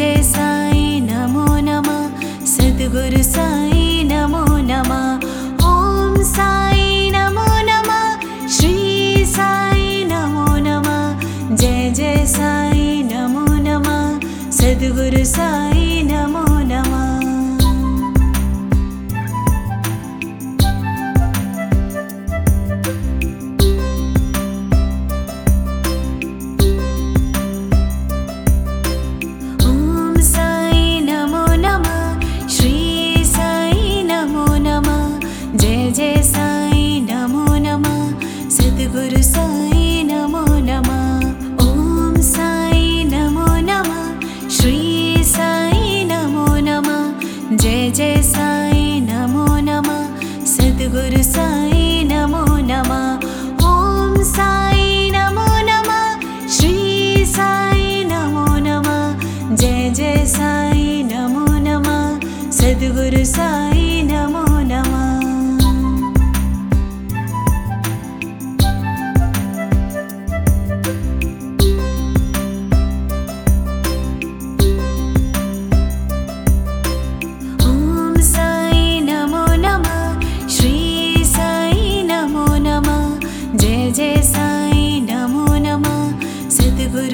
जय साई नमो नमः। सद्गुरु साई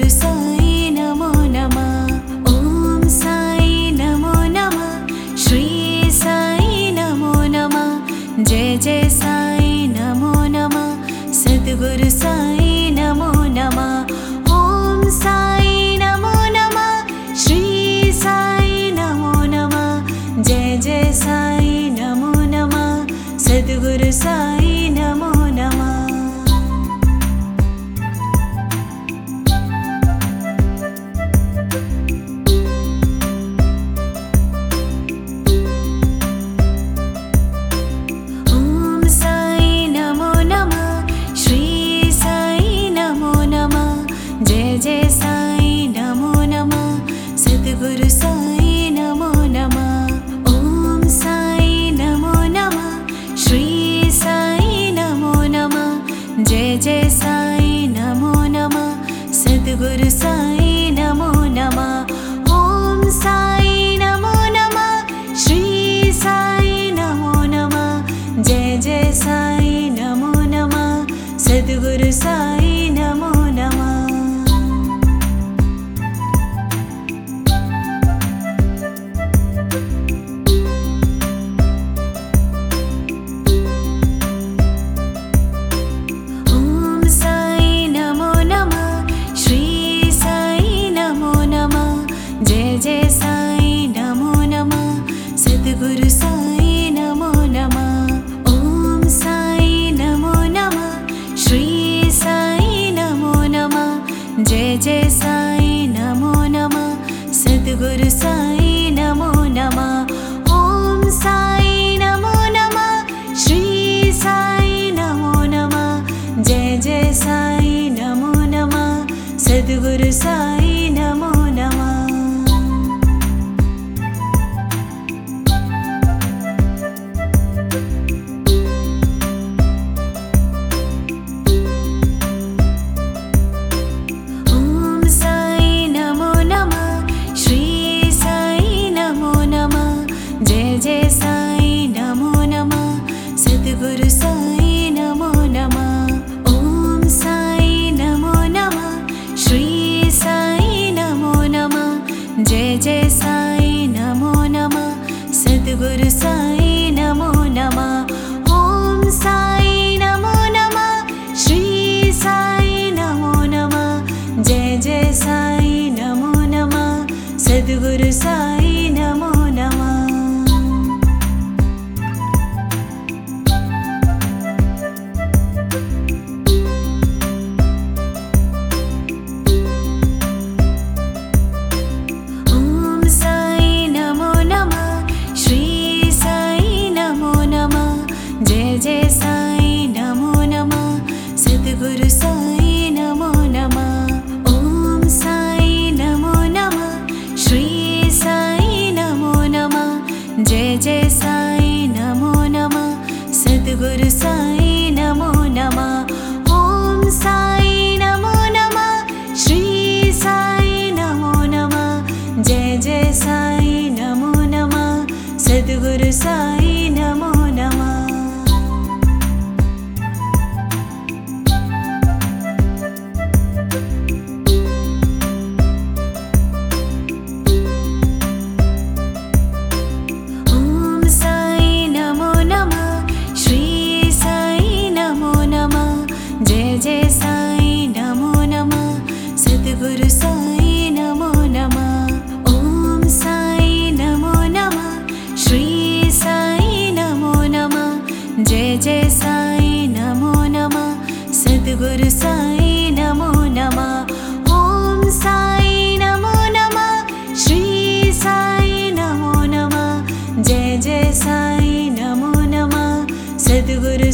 सद्गुरु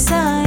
सद्गुरु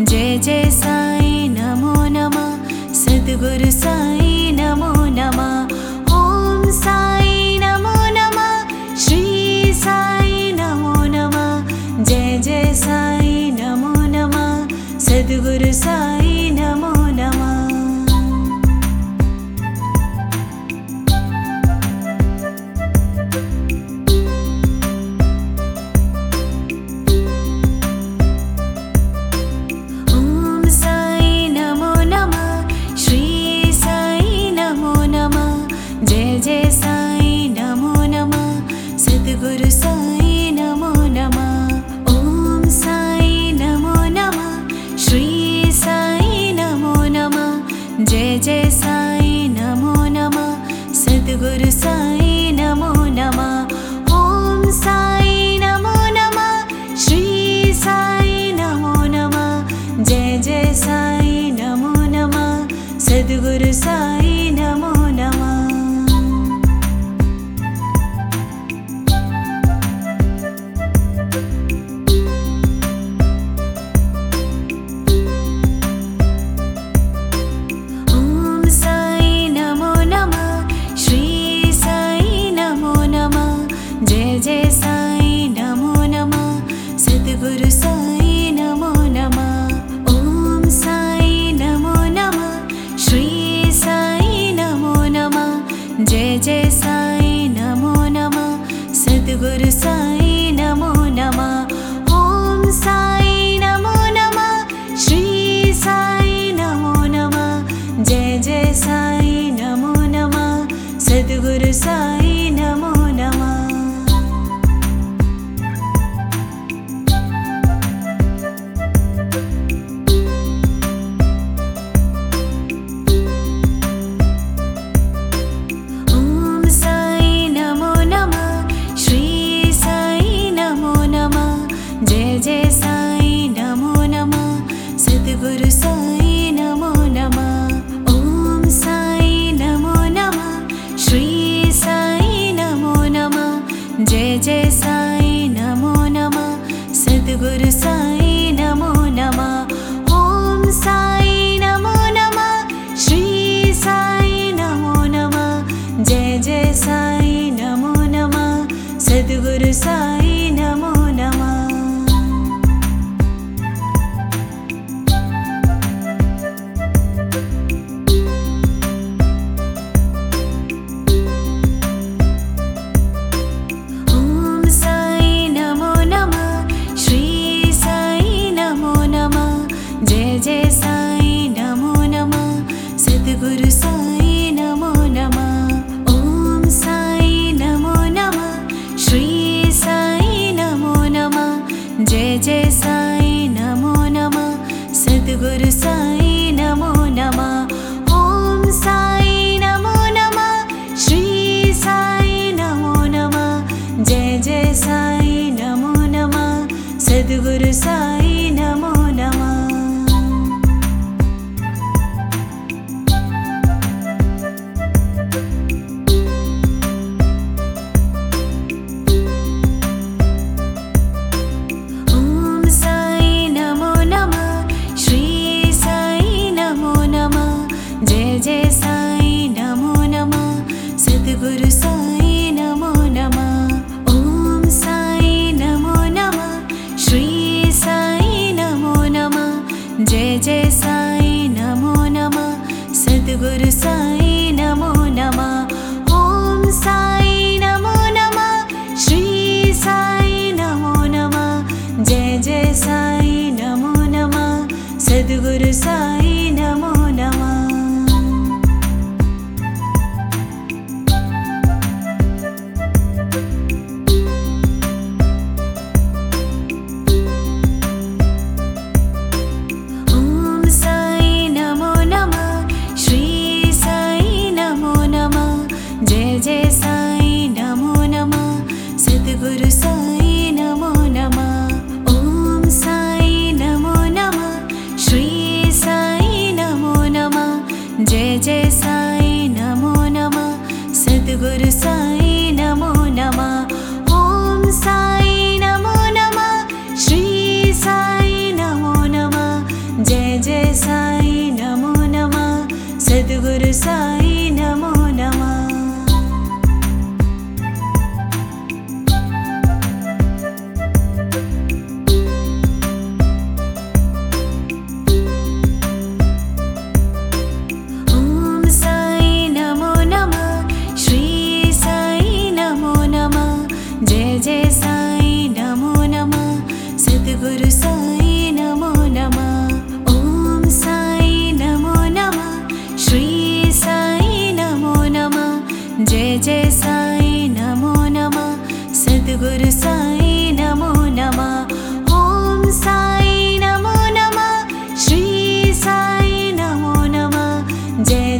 जय जय साई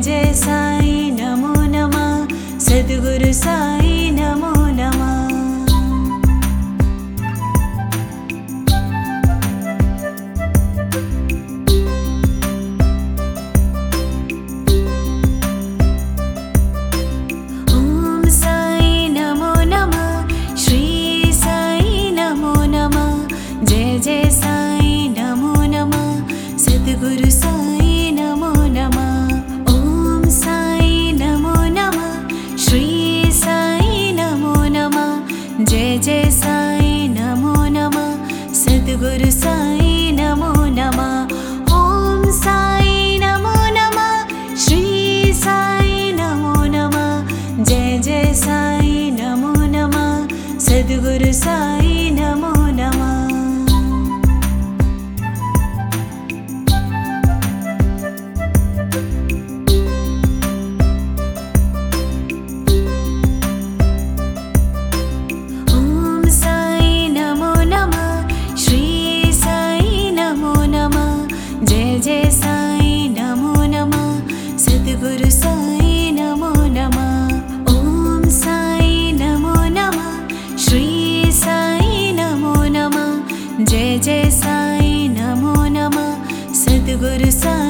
जय साई नमो नमः। सद्गुरु साई सद्गुरु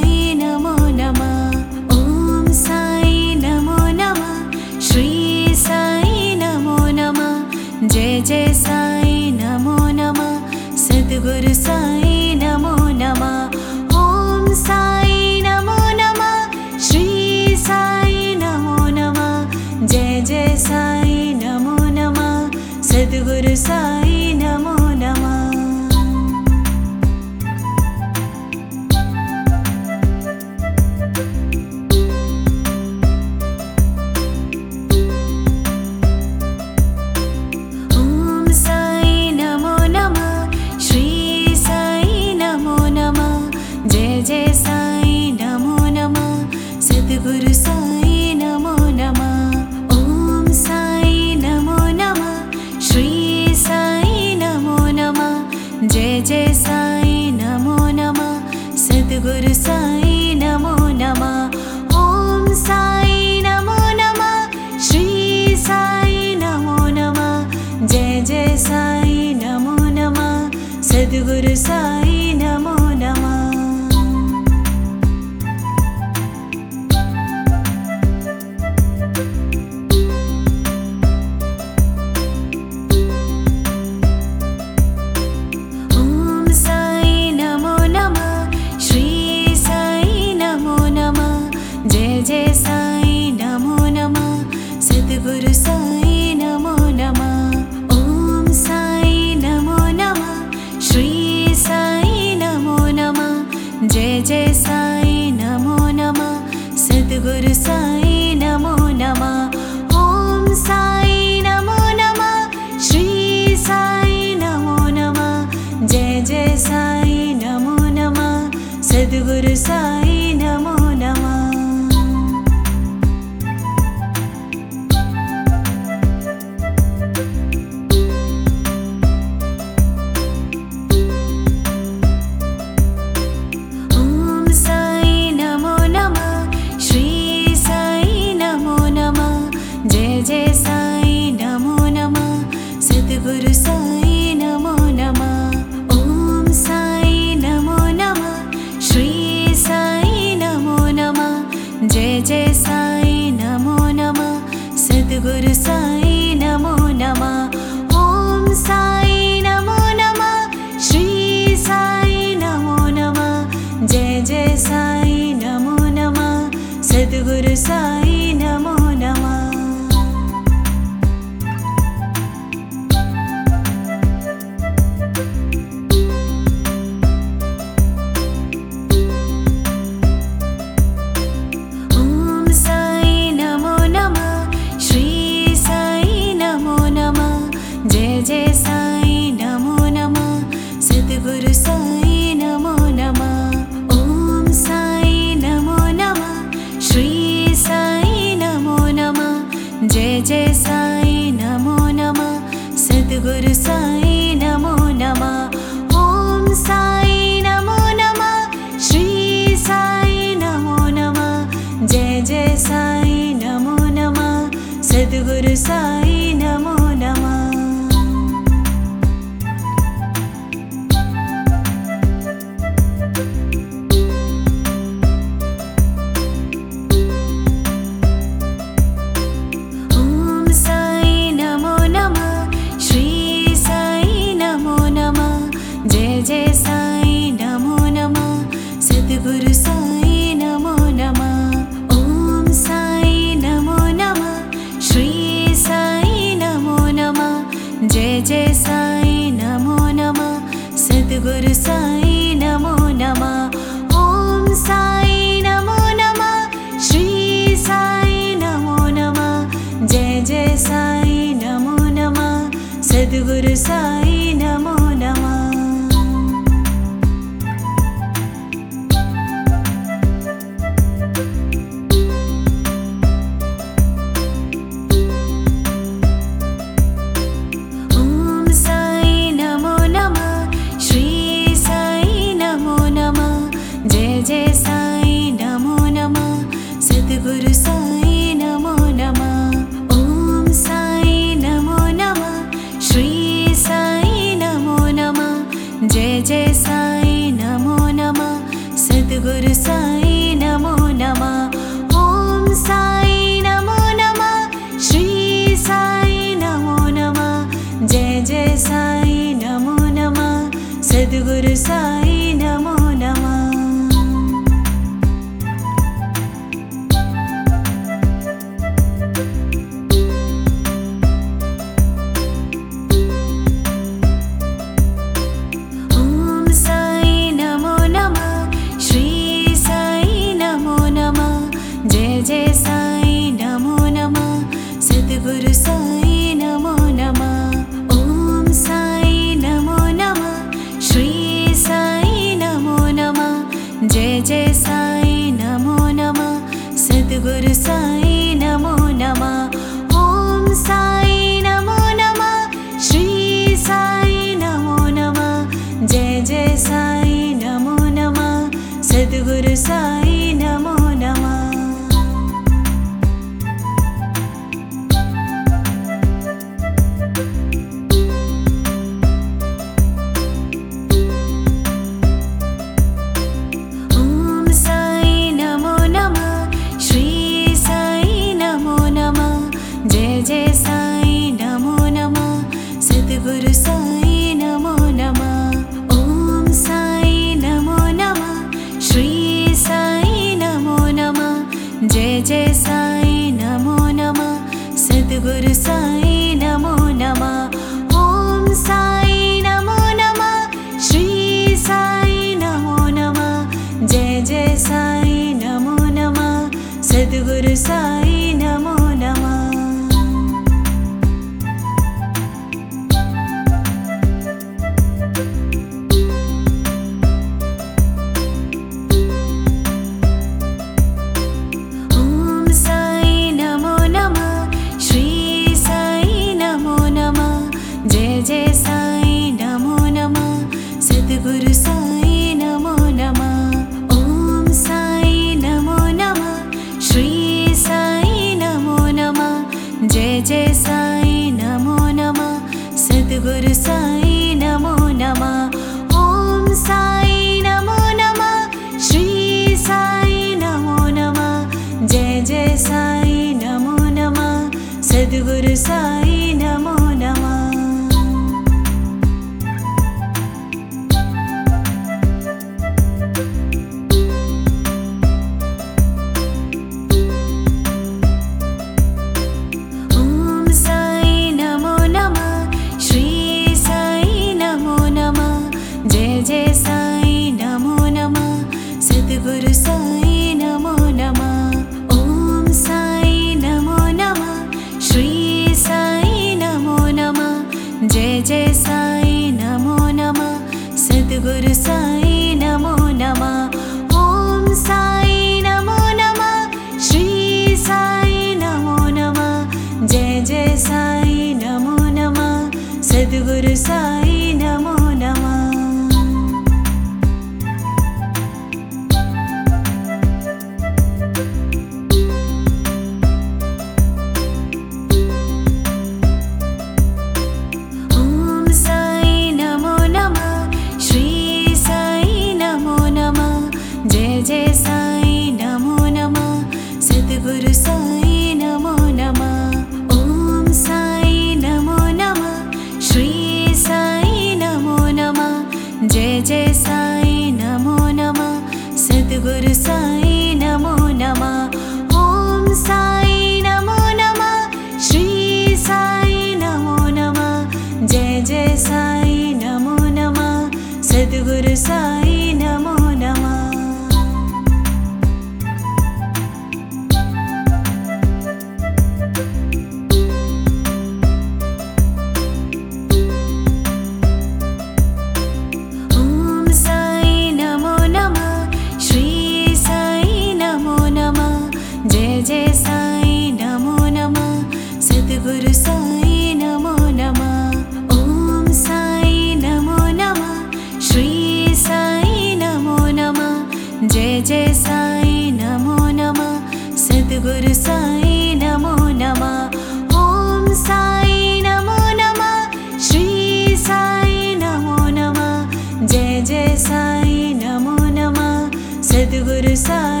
सद्गुरु